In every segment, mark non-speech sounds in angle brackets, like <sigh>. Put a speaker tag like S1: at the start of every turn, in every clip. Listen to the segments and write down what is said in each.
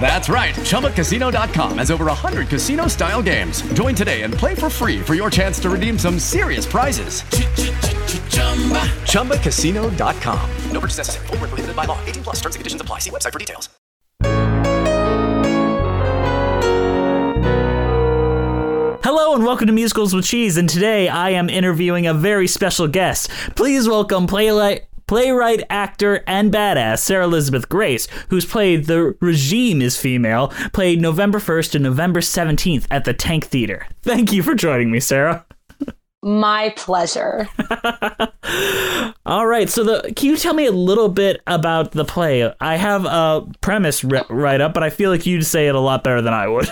S1: That's right. ChumbaCasino.com has over 100 casino style games. Join today and play for free for your chance to redeem some serious prizes. ChumbaCasino.com.
S2: No purchase necessary. Full prohibited by law. 18 plus terms and conditions apply. See website for details.
S3: Hello and welcome to Musicals with Cheese, and today I am interviewing a very special guest. Please welcome playwright playwright, actor, and badass Sarah Elizabeth Grace, who's played the regime is female, played November 1st to November 17th at the Tank Theater. Thank you for joining me, Sarah.
S4: My pleasure. <laughs>
S3: All right, so the can you tell me a little bit about the play? I have a premise right up, but I feel like you'd say it a lot better than I would.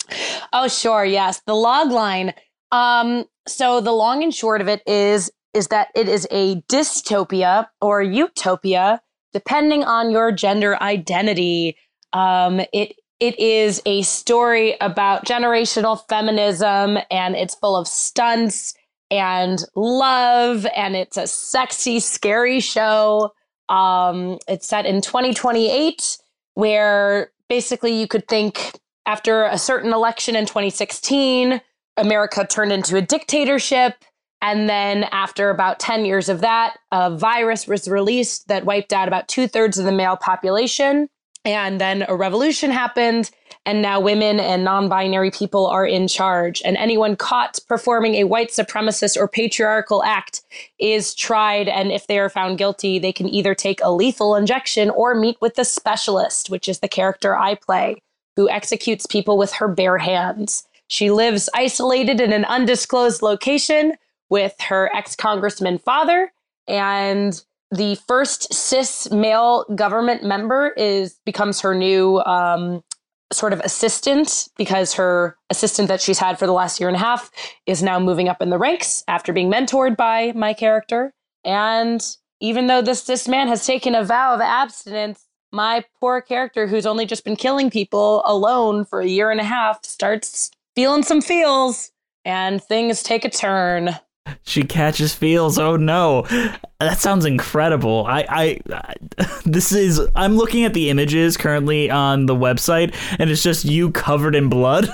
S3: <laughs>
S4: oh, sure, yes. The log line. Um, so the long and short of it is is that it is a dystopia or utopia, depending on your gender identity. Um, it it is a story about generational feminism, and it's full of stunts and love, and it's a sexy, scary show. Um, it's set in 2028, where basically you could think after a certain election in 2016, America turned into a dictatorship and then, after about 10 years of that, a virus was released that wiped out about two thirds of the male population. And then a revolution happened, and now women and non binary people are in charge. And anyone caught performing a white supremacist or patriarchal act is tried. And if they are found guilty, they can either take a lethal injection or meet with the specialist, which is the character I play, who executes people with her bare hands. She lives isolated in an undisclosed location with her ex congressman father. And the first cis male government member is becomes her new um, sort of assistant because her assistant that she's had for the last year and a half is now moving up in the ranks after being mentored by my character. And even though this this man has taken a vow of abstinence, my poor character, who's only just been killing people alone for a year and a half, starts feeling some feels and things take a turn
S3: she catches feels. Oh no, that sounds incredible. I, I, I, <laughs> this is. I'm looking at the images currently on the website, and it's just you covered in blood.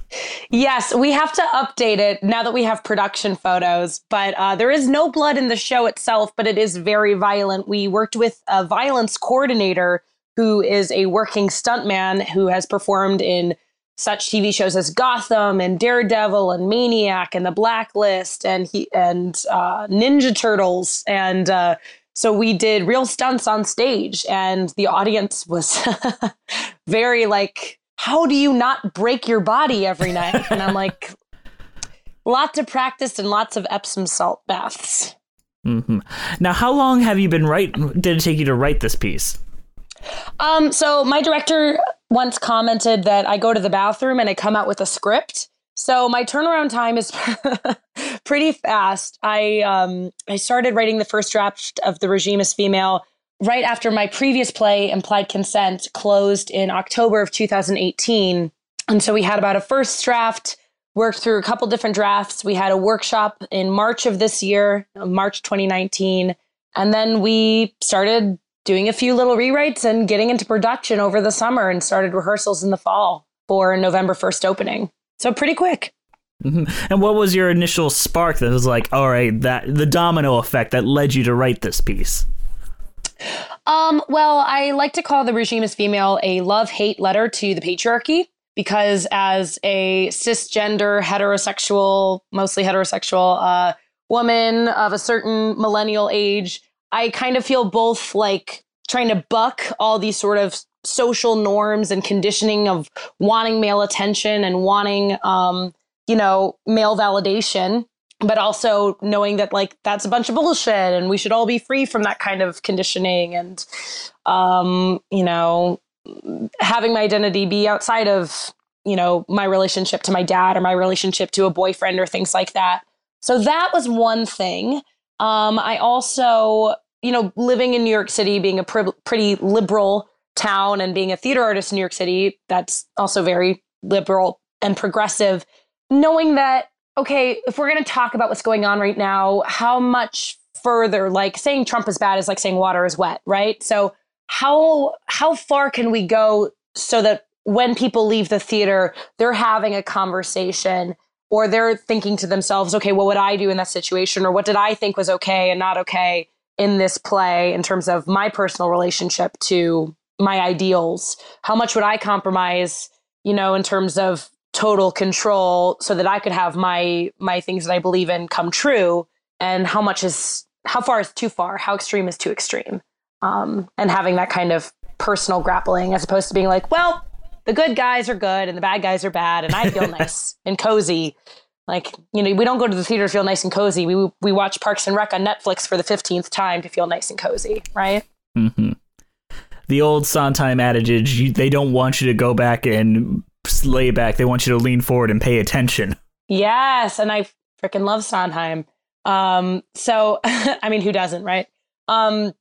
S3: <laughs>
S4: yes, we have to update it now that we have production photos. But uh, there is no blood in the show itself, but it is very violent. We worked with a violence coordinator who is a working stuntman who has performed in such TV shows as Gotham and Daredevil and Maniac and The Blacklist and he and uh, Ninja Turtles and uh, so we did real stunts on stage and the audience was <laughs> very like how do you not break your body every night and I'm like lots of practice and lots of Epsom salt baths.
S3: Mm-hmm. Now, how long have you been write? Did it take you to write this piece?
S4: Um, so my director once commented that I go to the bathroom and I come out with a script. So my turnaround time is <laughs> pretty fast. I um, I started writing the first draft of The Regime is Female right after my previous play, Implied Consent, closed in October of 2018. And so we had about a first draft, worked through a couple different drafts. We had a workshop in March of this year, March 2019. And then we started doing a few little rewrites and getting into production over the summer and started rehearsals in the fall for November 1st opening. So pretty quick.
S3: Mm-hmm. And what was your initial spark that was like, all right, that the domino effect that led you to write this piece?
S4: Um, well, I like to call the regime is female a love hate letter to the patriarchy because as a cisgender heterosexual, mostly heterosexual uh, woman of a certain millennial age, I kind of feel both like trying to buck all these sort of social norms and conditioning of wanting male attention and wanting, um, you know, male validation, but also knowing that like that's a bunch of bullshit and we should all be free from that kind of conditioning and, um, you know, having my identity be outside of, you know, my relationship to my dad or my relationship to a boyfriend or things like that. So that was one thing. Um, I also, you know, living in New York City, being a pr- pretty liberal town and being a theater artist in New York City, that's also very liberal and progressive. Knowing that, okay, if we're going to talk about what's going on right now, how much further, like saying Trump is bad is like saying water is wet, right? So how how far can we go so that when people leave the theater, they're having a conversation or they're thinking to themselves, okay, what would I do in that situation? Or what did I think was okay and not okay in this play in terms of my personal relationship to my ideals? How much would I compromise, you know, in terms of total control so that I could have my my things that I believe in come true? And how much is how far is too far? How extreme is too extreme? Um, and having that kind of personal grappling as opposed to being like, well, the good guys are good and the bad guys are bad and I feel <laughs> nice and cozy. Like, you know, we don't go to the theater to feel nice and cozy. We we watch Parks and Rec on Netflix for the 15th time to feel nice and cozy, right?
S3: Mm-hmm. The old Sondheim adage, you, they don't want you to go back and lay back. They want you to lean forward and pay attention. <laughs>
S4: Yes, and I freaking love Sondheim. Um, so, <laughs> I mean, who doesn't, right? Um,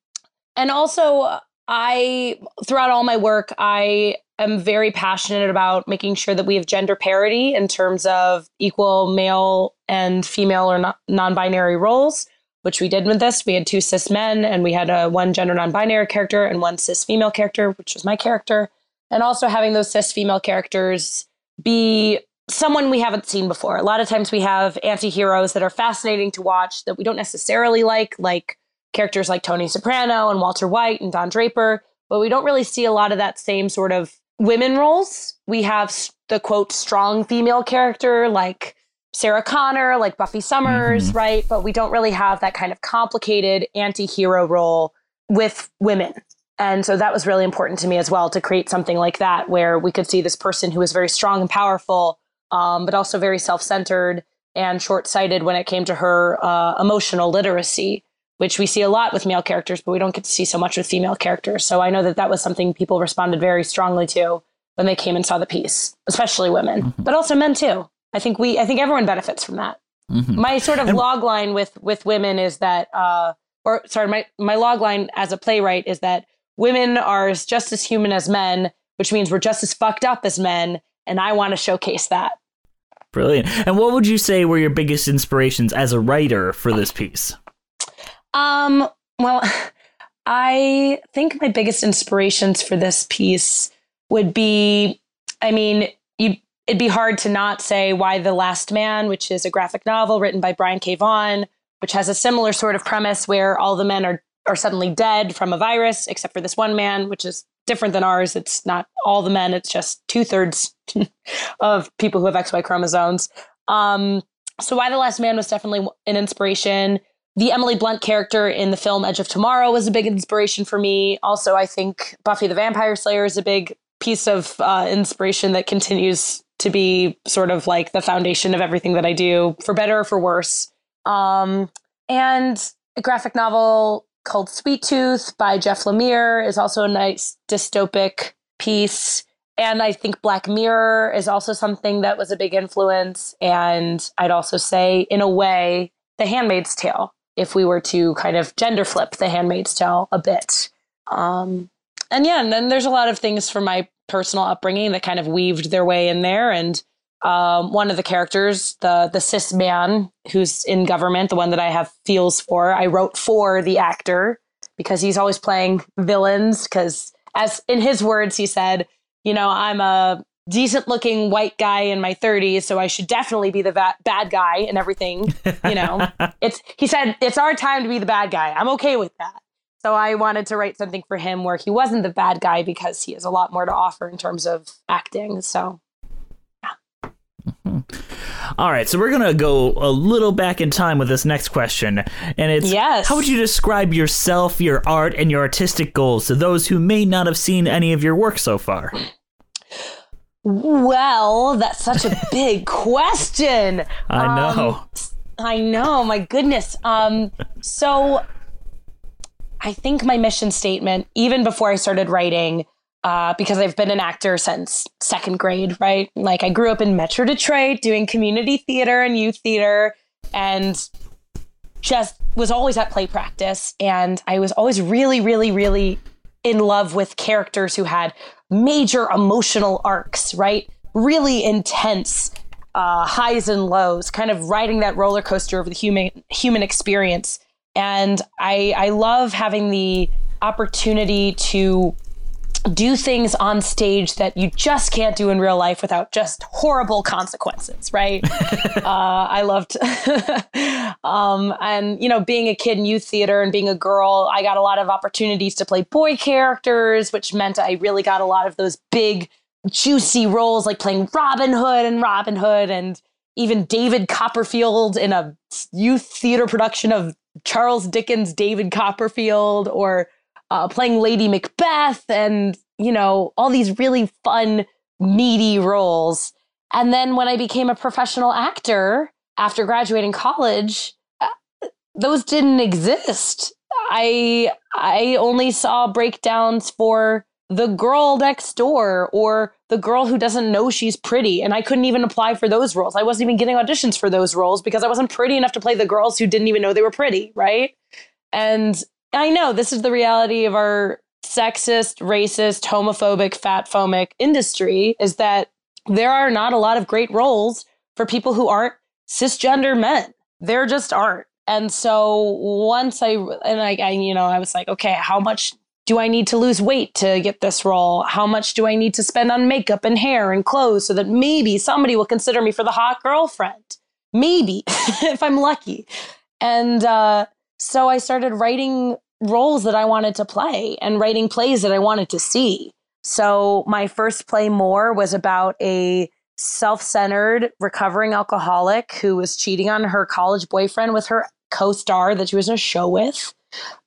S4: and also, I, throughout all my work, I am very passionate about making sure that we have gender parity in terms of equal male and female or non binary roles, which we did with this. We had two cis men and we had a one gender non binary character and one cis female character, which was my character. And also having those cis female characters be someone we haven't seen before. A lot of times we have anti heroes that are fascinating to watch that we don't necessarily like, like characters like Tony Soprano and Walter White and Don Draper, but we don't really see a lot of that same sort of women roles. We have the quote strong female character like Sarah Connor, like Buffy Summers, mm-hmm. right? But we don't really have that kind of complicated anti hero role with women. And so that was really important to me as well to create something like that where we could see this person who was very strong and powerful, um, but also very self centered and short sighted when it came to her uh, emotional literacy, which we see a lot with male characters, but we don't get to see so much with female characters. So I know that that was something people responded very strongly to when they came and saw the piece, especially women, mm-hmm. but also men too. I think we, I think everyone benefits from that. Mm-hmm. My sort of and- log line with with women is that, uh, or sorry, my my log line as a playwright is that women are just as human as men, which means we're just as fucked up as men, and I want to showcase that.
S3: Brilliant. And what would you say were your biggest inspirations as a writer for this piece?
S4: Um, well, <laughs> I think my biggest inspirations for this piece would be I mean, you it'd be hard to not say Y: The Last Man, which is a graphic novel written by Brian K. Vaughan, which has a similar sort of premise where all the men are are suddenly dead from a virus, except for this one man, which is different than ours. It's not all the men, it's just two thirds <laughs> of people who have XY chromosomes. Um, so Y: The Last Man was definitely an inspiration. The Emily Blunt character in the film Edge of Tomorrow was a big inspiration for me. Also, I think Buffy the Vampire Slayer is a big piece of uh, inspiration that continues to be sort of like the foundation of everything that I do, for better or for worse. Um, and a graphic novel called Sweet Tooth by Jeff Lemire is also a nice dystopic piece. And I think Black Mirror is also something that was a big influence. And I'd also say, in a way, The Handmaid's Tale, if we were to kind of gender flip The Handmaid's Tale a bit. Um, and yeah, and then there's a lot of things from my personal upbringing that kind of weaved their way in there. And um, one of the characters, the the cis man who's in government, the one that I have feels for, I wrote for the actor because he's always playing villains. Because as in his words, he said, you know, I'm a decent looking white guy in my 30s, so I should definitely be the va- bad guy and everything. You know, <laughs> it's he said it's our time to be the bad guy. I'm okay with that. So I wanted to write something for him where he wasn't the bad guy because he has a lot more to offer in terms of acting. So mm-hmm.
S3: all right, so we're gonna go a little back in time with this next question, and it's
S4: yes.
S3: How would you describe yourself, your art, and your artistic goals to those who may not have seen any of your work so far?
S4: Well, that's such a big <laughs> question.
S3: I know. Um,
S4: I know. My goodness. Um, so I think my mission statement, even before I started writing, uh, because I've been an actor since second grade, right? Like I grew up in Metro Detroit doing community theater and youth theater and just was always at play practice. And I was always really, really, really in love with characters who had major emotional arcs, right? Really intense uh, highs and lows, kind of riding that roller coaster of the human human experience. And I I love having the opportunity to do things on stage that you just can't do in real life without just horrible consequences, right? <laughs> uh, I loved, <laughs> um, and you know, being a kid in youth theater and being a girl, I got a lot of opportunities to play boy characters, which meant I really got a lot of those big, juicy roles, like playing Robin Hood and Robin Hood, and even David Copperfield in a youth theater production of Charles Dickens' David Copperfield, or uh, playing Lady Macbeth and, you know, all these really fun, meaty roles. And then when I became a professional actor after graduating college, uh, those didn't exist. I I only saw breakdowns for the girl next door or the girl who doesn't know she's pretty and I couldn't even apply for those roles. I wasn't even getting auditions for those roles because I wasn't pretty enough to play the girls who didn't even know they were pretty, right? And I know this is the reality of our sexist, racist, homophobic, fat phobic industry is that there are not a lot of great roles for people who aren't cisgender men. There just aren't. And so once I and I, I you know I was like, okay, how much do I need to lose weight to get this role? How much do I need to spend on makeup and hair and clothes so that maybe somebody will consider me for the hot girlfriend? Maybe <laughs> if I'm lucky. And uh, so I started writing roles that I wanted to play and writing plays that I wanted to see. So my first play, More, was about a self centered recovering alcoholic who was cheating on her college boyfriend with her co star that she was in a show with.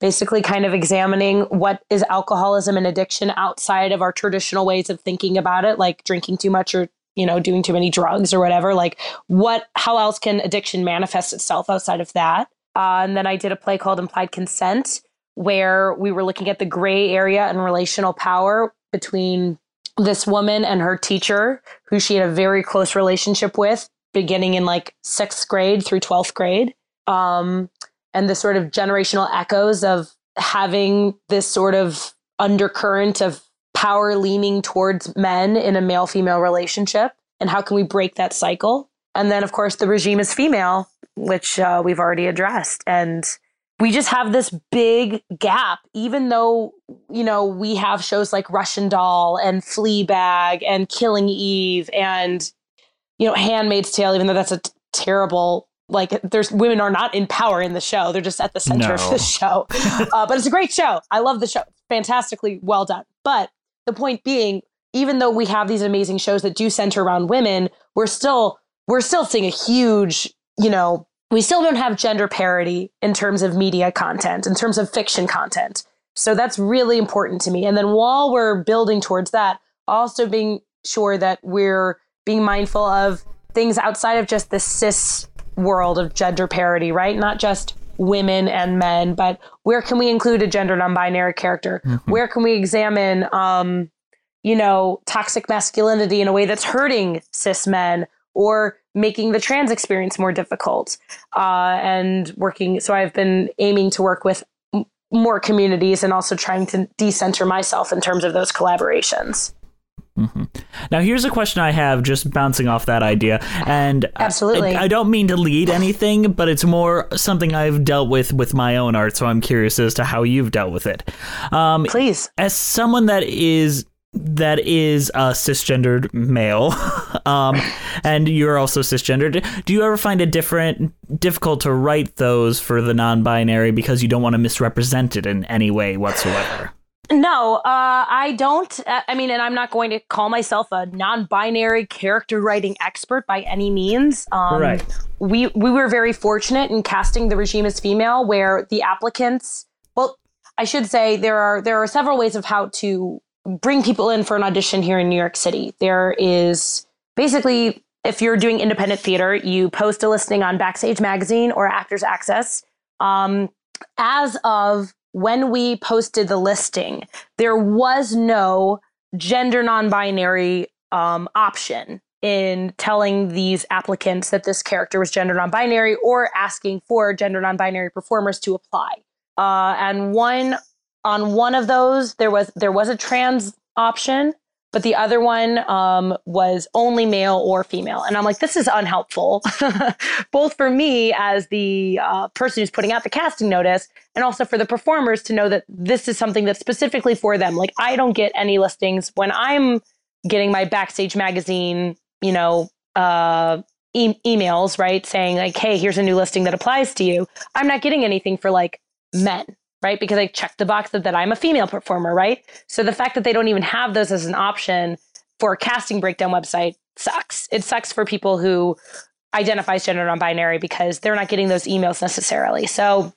S4: Basically, kind of examining what is alcoholism and addiction outside of our traditional ways of thinking about it, like drinking too much or you know doing too many drugs or whatever like what how else can addiction manifest itself outside of that uh, and then i did a play called implied consent where we were looking at the gray area and relational power between this woman and her teacher, who she had a very close relationship with, beginning in like sixth grade through 12th grade. Um, and the sort of generational echoes of having this sort of undercurrent of power leaning towards men in a male female relationship. And how can we break that cycle? And then, of course, the regime is female, which uh, we've already addressed. And we just have this big gap, even though, you know, we have shows like Russian Doll and Fleabag and Killing Eve and, you know, Handmaid's Tale, even though that's a t- terrible, like, there's women are not in power in the show. They're just at the center no. of the show. <laughs> uh, but it's a great show. I love the show. fantastically well done. But the point being, even though we have these amazing shows that do center around women, we're still we're still seeing a huge, you know, we still don't have gender parity in terms of media content, in terms of fiction content. So that's really important to me. And then while we're building towards that, also being sure that we're being mindful of things outside of just the cis world of gender parity, right? Not just women and men, but where can we include a gender non-binary character? Mm-hmm. Where can we examine, um, you know, toxic masculinity in a way that's hurting cis men or making the trans experience more difficult? Uh, and working, so I've been aiming to work with m- more communities and also trying to decenter myself in terms of those collaborations.
S3: Mm-hmm. Now, here's a question I have just bouncing off that idea. And
S4: absolutely,
S3: I, I, don't mean to lead anything, but it's more something I've dealt with with my own art. So I'm curious as to how you've dealt with it.
S4: Um, Please.
S3: As someone that is that is a cisgendered male, <laughs> um, and you're also cisgendered. Do you ever find it different, difficult to write those for the non-binary because you don't want to misrepresent it in any way whatsoever?
S4: No, uh, I don't. Uh, I mean, and I'm not going to call myself a non-binary character writing expert by any means.
S3: Um, right.
S4: We we were very fortunate in casting the regime is female, where the applicants. Well, I should say there are there are several ways of how to bring people in for an audition here in New York City. There is basically if you're doing independent theater, you post a listing on Backstage Magazine or Actors Access. Um, as of when we posted the listing, there was no gender non binary um, option in telling these applicants that this character was gender non binary or asking for gender non binary performers to apply. Uh, and one on one of those there was there was a trans option but the other one um, was only male or female. And I'm like, this is unhelpful, <laughs> both for me as the uh, person who's putting out the casting notice, and also for the performers to know that this is something that's specifically for them. Like, I don't get any listings when I'm getting my backstage magazine, you know, uh, e- emails, right, saying like, hey, here's a new listing that applies to you. I'm not getting anything for like men right? Because I checked the box that, that I'm a female performer, right? So the fact that they don't even have those as an option for a casting breakdown website sucks. It sucks for people who identify as gender non-binary because they're not getting those emails necessarily. So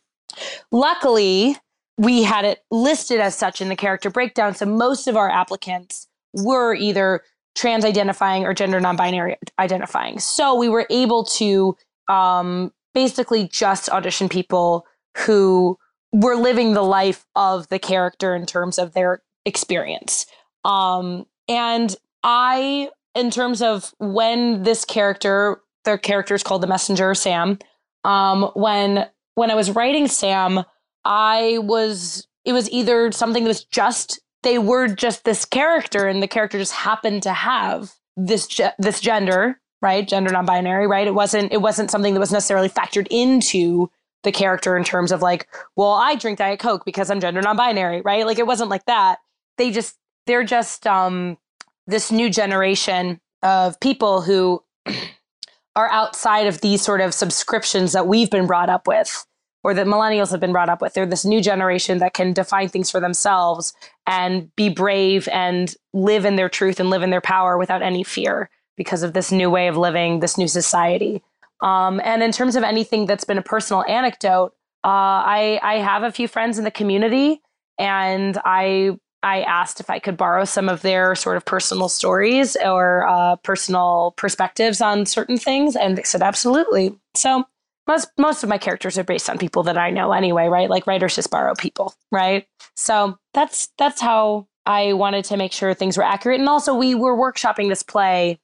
S4: luckily, we had it listed as such in the character breakdown. So most of our applicants were either trans identifying or gender non-binary identifying. So we were able to um, basically just audition people who were living the life of the character in terms of their experience. Um, and I, in terms of when this character, their character is called the messenger, Sam. Um, when when I was writing Sam, I was it was either something that was just they were just this character, and the character just happened to have this ge- this gender, right? Gender non-binary, right? It wasn't it wasn't something that was necessarily factored into the character in terms of like, well, I drink Diet Coke because I'm gender non-binary, right? Like it wasn't like that. They just they're just um this new generation of people who <clears throat> are outside of these sort of subscriptions that we've been brought up with or that millennials have been brought up with. They're this new generation that can define things for themselves and be brave and live in their truth and live in their power without any fear because of this new way of living, this new society. Um, and in terms of anything that's been a personal anecdote, uh, I, I have a few friends in the community, and I I asked if I could borrow some of their sort of personal stories or uh, personal perspectives on certain things, and they said absolutely. So most most of my characters are based on people that I know anyway, right? Like writers just borrow people, right? So that's that's how I wanted to make sure things were accurate, and also we were workshopping this play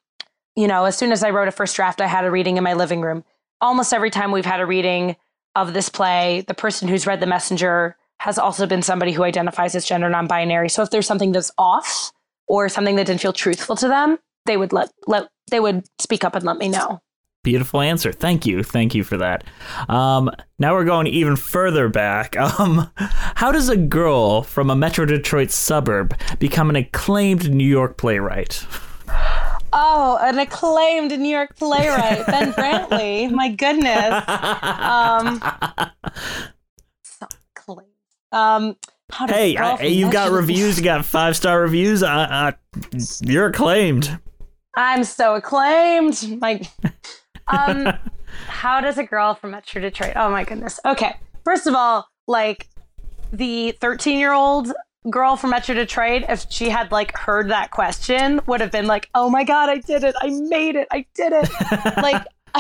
S4: you know, as soon as I wrote a first draft, I had a reading in my living room. Almost every time we've had a reading of this play, the person who's read The Messenger has also been somebody who identifies as gender non binary. So if there's something that's off or something that didn't feel truthful to them, they would let, let they would speak up and let me know.
S3: Beautiful answer. Thank you. Thank you for that. Um, now we're going even further back. <laughs> Um, how does a girl from a Metro Detroit suburb become an acclaimed New York playwright? <laughs>
S4: Oh, an acclaimed New York playwright, Ben <laughs> Brantley. My goodness. Um, so acclaimed. Um,
S3: Hey, I, you've got reviews. You got five star reviews. I, I, you're acclaimed.
S4: I'm so acclaimed. Like, um, <laughs> how does a girl from Metro Detroit? Oh my goodness. Okay, first of all, like the 13 year old girl from Metro Detroit, if she had like heard that question, would have been like, "Oh my god, I did it! I made it! I did it!" <laughs> like, <laughs>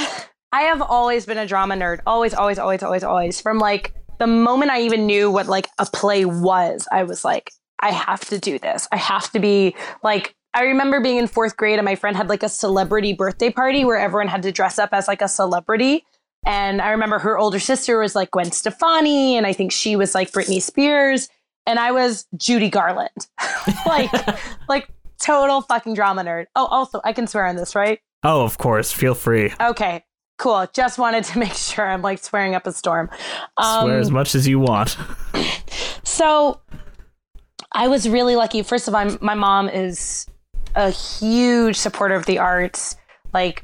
S4: I have always been a drama nerd. Always, always, always, always, always. From like the moment I even knew what like a play was, I was like, I have to do this. I have to be like I remember being in fourth grade and my friend had like a celebrity birthday party where everyone had to dress up as like a celebrity. And I remember her older sister was like Gwen Stefani, and I think she was like Britney Spears, and I was Judy Garland. <laughs> like, <laughs> like total fucking drama nerd. Oh, also, I can swear on this, right?
S3: Oh, of course. Feel free.
S4: Okay, cool. Just wanted to <laughs> make sure I'm like swearing up a storm. Um,
S3: Swear as much as you want.
S4: So I was really lucky. First of all, my mom is a huge supporter of the arts. Like,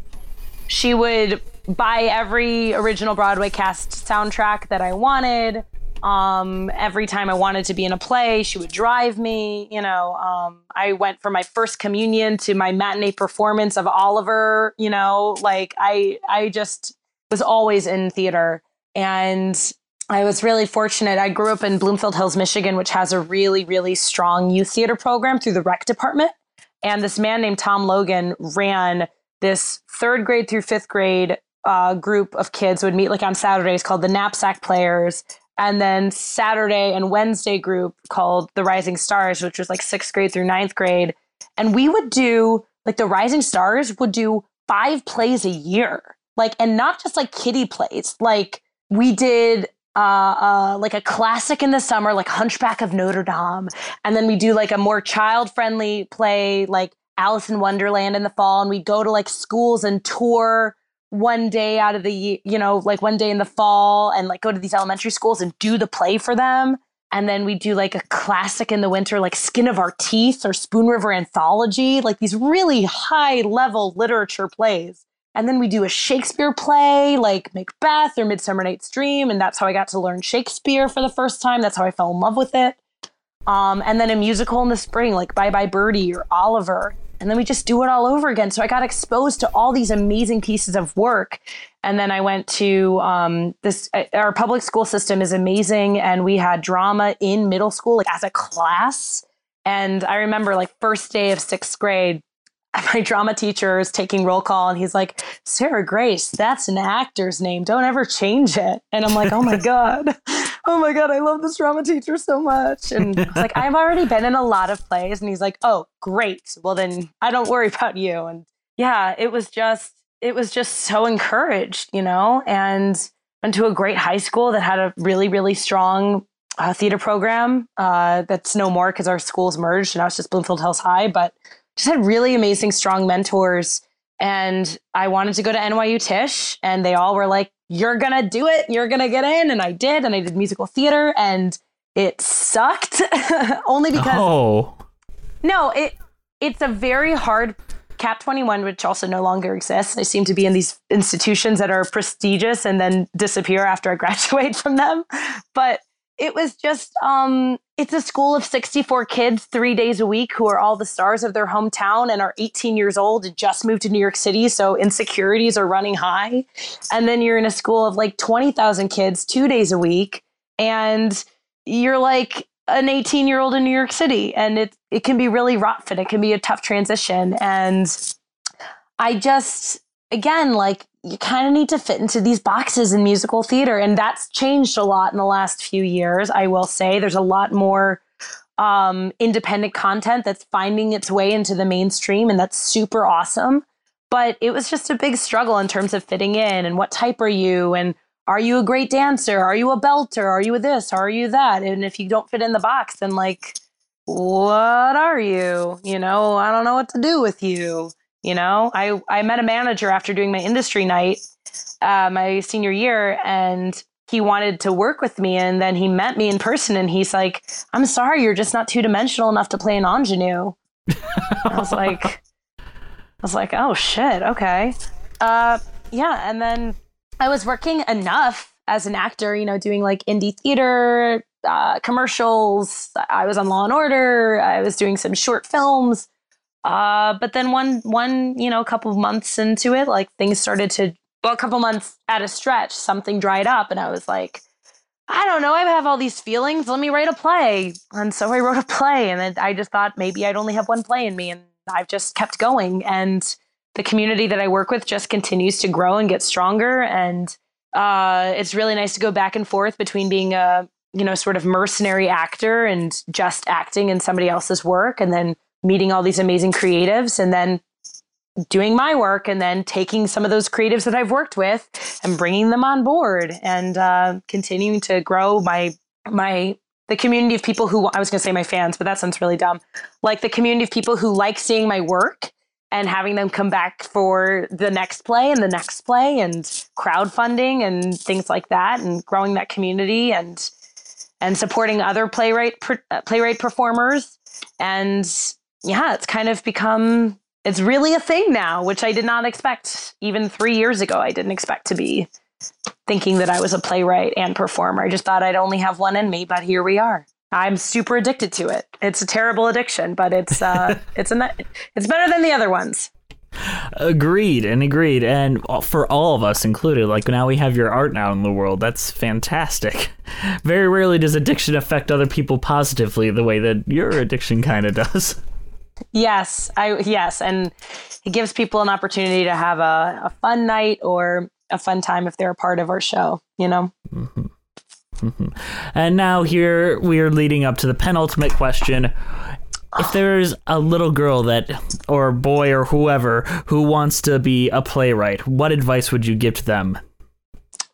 S4: she would buy every original Broadway cast soundtrack that I wanted. Um, every time I wanted to be in a play, she would drive me. You know, um, I went for my first communion to my matinee performance of Oliver. You know, like I, I just was always in theater, and I was really fortunate. I grew up in Bloomfield Hills, Michigan, which has a really, really strong youth theater program through the rec department. And this man named Tom Logan ran this third grade through fifth grade uh, group of kids would meet like on Saturdays called the Knapsack Players. And then Saturday and Wednesday group called the Rising Stars, which was like sixth grade through ninth grade. And we would do like the Rising Stars would do five plays a year. Like, and not just like kiddie plays. Like, we did uh, uh, like a classic in the summer, like Hunchback of Notre Dame, and then we do like a more child-friendly play, like Alice in Wonderland in the fall, and we go to like schools and tour one day out of the you know like one day in the fall, and like go to these elementary schools and do the play for them, and then we do like a classic in the winter, like Skin of Our Teeth or Spoon River Anthology, like these really high-level literature plays. And then we do a Shakespeare play like Macbeth or Midsummer Night's Dream. And that's how I got to learn Shakespeare for the first time. That's how I fell in love with it. Um, and then a musical in the spring like Bye Bye Birdie or Oliver. And then we just do it all over again. So I got exposed to all these amazing pieces of work. And then I went to um, this, our public school system is amazing. And we had drama in middle school, like as a class. And I remember like first day of sixth grade, <laughs> my drama teacher is taking roll call and he's like, Sarah Grace, that's an actor's name. Don't ever change it. And I'm like, oh my <laughs> God. Oh my God, I love this drama teacher so much. And I like, I've already been in a lot of plays. And he's like, oh, great. Well, then I don't worry about you. And yeah, it was just, it was just so encouraged, you know, and went to a great high school that had a really, really strong uh, theater program. Uh, that's no more because our schools merged and now it's just Bloomfield Hills High. But just had really amazing, strong mentors. And I wanted to go to NYU Tisch, and they all were like, You're going to do it. You're going to get in. And I did. And I did musical theater, and it sucked <laughs> only because.
S3: Oh.
S4: No, it it's a very hard CAP21, which also no longer exists. I seem to be in these institutions that are prestigious and then disappear after I <laughs> graduate from them. But it was just um it's a school of 64 kids three days a week who are all the stars of their hometown and are 18 years old and just moved to new york city so insecurities are running high. And then you're in a school of like 20000 kids two days a week and you're like an 18 year old in new york city and it, it can be really rough and it can be a tough transition and i just again like you kind of need to fit into these boxes in musical theater and that's changed a lot in the last few years i will say. There's a lot more um, independent content that's finding its way into the mainstream and that's super awesome but it was just a big struggle in terms of fitting in and what type are you and are you a great dancer? Are you a belter? Are you a this? Are you that? And if you don't fit in the box then like what are you? You know i don't know what to do with you you know, I, I met a manager after doing my industry night uh, my senior year, and he wanted to work with me. And then he met me in person, and he's like, "I'm sorry, you're just not two dimensional enough to play an ingenue." I was <laughs> like, I was like, "Oh shit, okay." Uh, yeah, and then I was working enough as an actor, you know, doing like indie theater, uh, commercials. I was on Law and Order. I was doing some short films. Uh, but then one one you know a couple of months into it, like things started to well, a couple months at a stretch, something dried up, and I was like, I don't know. I have all these feelings. Let me write a play. And so I wrote a play, and then I just thought maybe I'd only have one play in me, and I've just kept going. And the community that I work with just continues to grow and get stronger. And uh, it's really nice to go back and forth between being a you know sort of mercenary actor and just acting in somebody else's work, and then meeting all these amazing creatives, and then doing my work and then taking some of those creatives that I've worked with and bringing them on board and uh, continuing to grow my my the community of people who I was going to say my fans, but that sounds really dumb. Like the community of people who like seeing my work and having them come back for the next play and the next play and crowdfunding and things like that and growing that community and and supporting other playwright uh, playwright performers and yeah, it's kind of become it's really a thing now, which I did not expect even three years ago. I didn't expect to be thinking that I was a playwright and performer. I just thought I'd only have one in me, but here we are. I'm super addicted to it. It's a terrible addiction, but it's uh, <laughs> it's a it's better than the other ones.
S3: Agreed and agreed, and for all of us included. Like now we have your art now in the world. That's fantastic. <laughs> Very rarely does addiction affect other people positively the way that your addiction kind of does. <laughs>
S4: Yes, I yes, and it gives people an opportunity to have a, a fun night or a fun time if they're a part of our show. You know.
S3: Mm-hmm. Mm-hmm. And now here we are leading up to the penultimate question. If there's a little girl that, or boy, or whoever who wants to be a playwright, what advice would you give to them?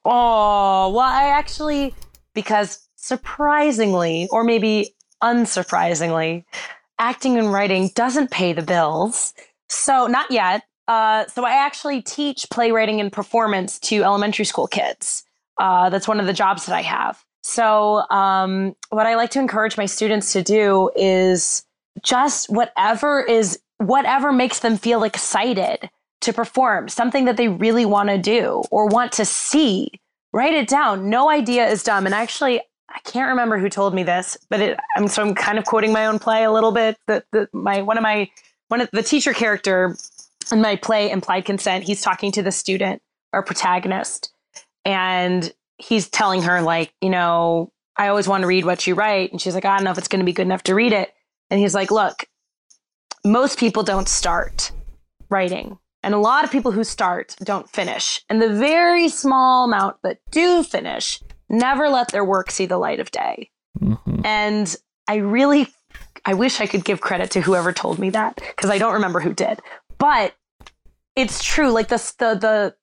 S4: Oh, well, I actually, because surprisingly, or maybe unsurprisingly, acting and writing doesn't pay the bills. So, not yet. Uh, so, I actually teach playwriting and performance to elementary school kids. Uh, that's one of the jobs that I have. So, um, what I like to encourage my students to do is just whatever is whatever makes them feel excited to perform, something that they really want to do or want to see. Write it down. No idea is dumb. And actually, I can't remember who told me this, but it, I'm so I'm kind of quoting my own play a little bit. That my one of my one of the teacher character in my play implied consent. He's talking to the student or protagonist, and he's telling her like, you know, I always want to read what you write, and she's like, I don't know if it's going to be good enough to read it. And he's like, look, most people don't start writing. And a lot of people who start don't finish. And the very small amount that do finish never let their work see the light of day. Mm-hmm. And I really, I wish I could give credit to whoever told me that because I don't remember who did. But it's true. Like the the the,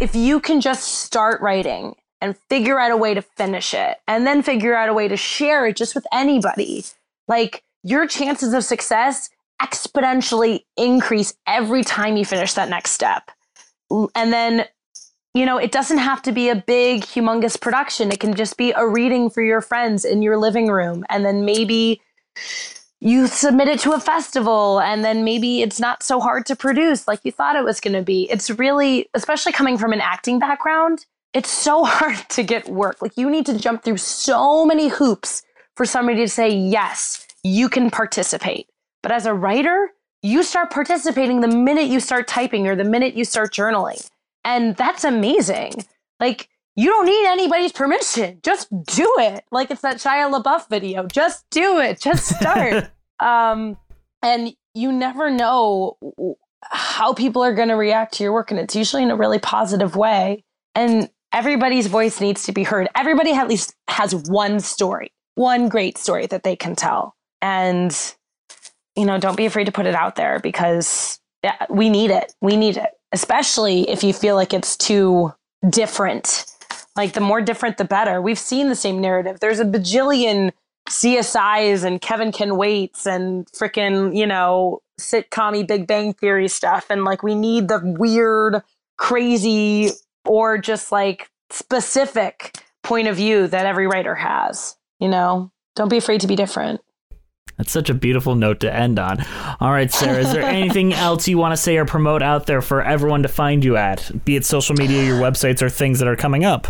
S4: if you can just start writing and figure out a way to finish it, and then figure out a way to share it just with anybody, like your chances of success exponentially increase every time you finish that next step. And then you know, it doesn't have to be a big, humongous production. It can just be a reading for your friends in your living room. And then maybe you submit it to a festival and then maybe it's not so hard to produce like you thought it was going to be. It's really, especially coming from an acting background, it's so <laughs> hard to get work. Like you need to jump through so many hoops for somebody to say, yes, you can participate. But as a writer, you start participating the minute you start typing or the minute you start journaling. And that's amazing. Like, you don't need anybody's permission. Just do it. Like it's that Shia LaBeouf video. Just do it. Just start. <laughs> um, and you never know how people are going to react to your work. And it's usually in a really positive way. And everybody's voice needs to be heard. Everybody at least has one story, one great story that they can tell. And, you know, don't be afraid to put it out there because yeah, we need it. We need it especially if you feel like it's too different. Like the more different, the better. We've seen the same narrative. There's a bajillion CSIs and Kevin Can Waits and freaking, you know, sitcom Big Bang Theory stuff. And like we need the weird, crazy, or just like specific point of view that every writer has. You know, don't be afraid to be different.
S3: That's such a beautiful note to end on. All right, Sarah, is there <laughs> anything else you want to say or promote out there for everyone to find you at, be it social media, your websites, or things that are coming up?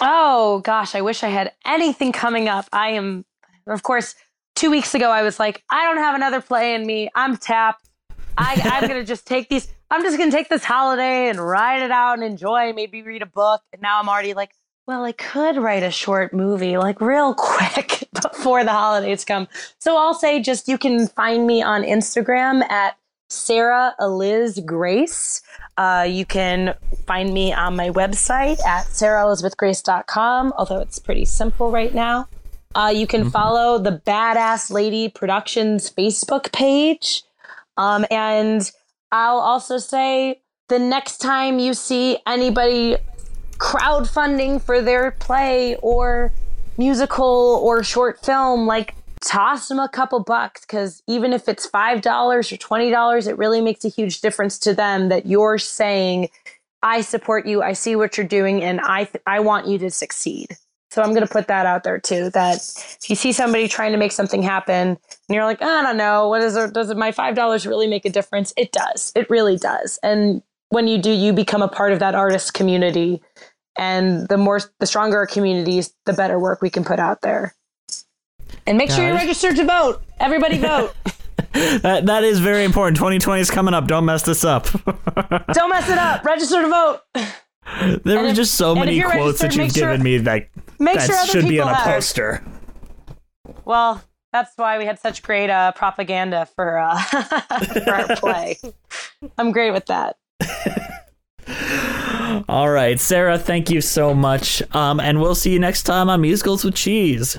S4: Oh gosh, I wish I had anything coming up. I am, of course, two weeks ago I was like, I don't have another play in me. I'm tapped. I, I'm gonna just <laughs> take these. I'm just gonna take this holiday and ride it out and enjoy. Maybe read a book. And now I'm already like, well, I could write a short movie like real <laughs> quick before the holidays come. So I'll say just you can find me on Instagram at Sarah Eliz Grace. Uh, you can find me on my website at sarahelizabethgrace.com, although it's pretty simple right now. Uh, you can follow the Badass Lady Productions Facebook page. Um, and I'll also say the next time you see anybody crowdfunding for their play or musical or short film, like toss them a couple bucks because even if it's $5 or $20, it really makes a huge difference to them that you're saying, I support you, I see what you're doing, and I, th- I want you to succeed. So I'm going to put that out there too. That if you see somebody trying to make something happen, and you're like, I don't know, what is it? Does my five dollars really make a difference? It does. It really does. And when you do, you become a part of that artist community. And the more, the stronger our communities, the better work we can put out there. And make sure you're registered to vote. Everybody <laughs> vote.
S3: That that is very important. 2020 is coming up. Don't mess this up. <laughs>
S4: don't mess it up. Register to vote.
S3: there
S4: And
S3: were
S4: if-
S3: just so many quotes that you've
S4: sure-
S3: given me that that
S4: sure
S3: should be on a
S4: have.
S3: poster.
S4: Well, that's why we had such great uh, propaganda for uh, <laughs> for our play. I'm great with that.
S3: All right, Sarah, thank you so much. Um, and we'll see you next time on Musicals with Cheese.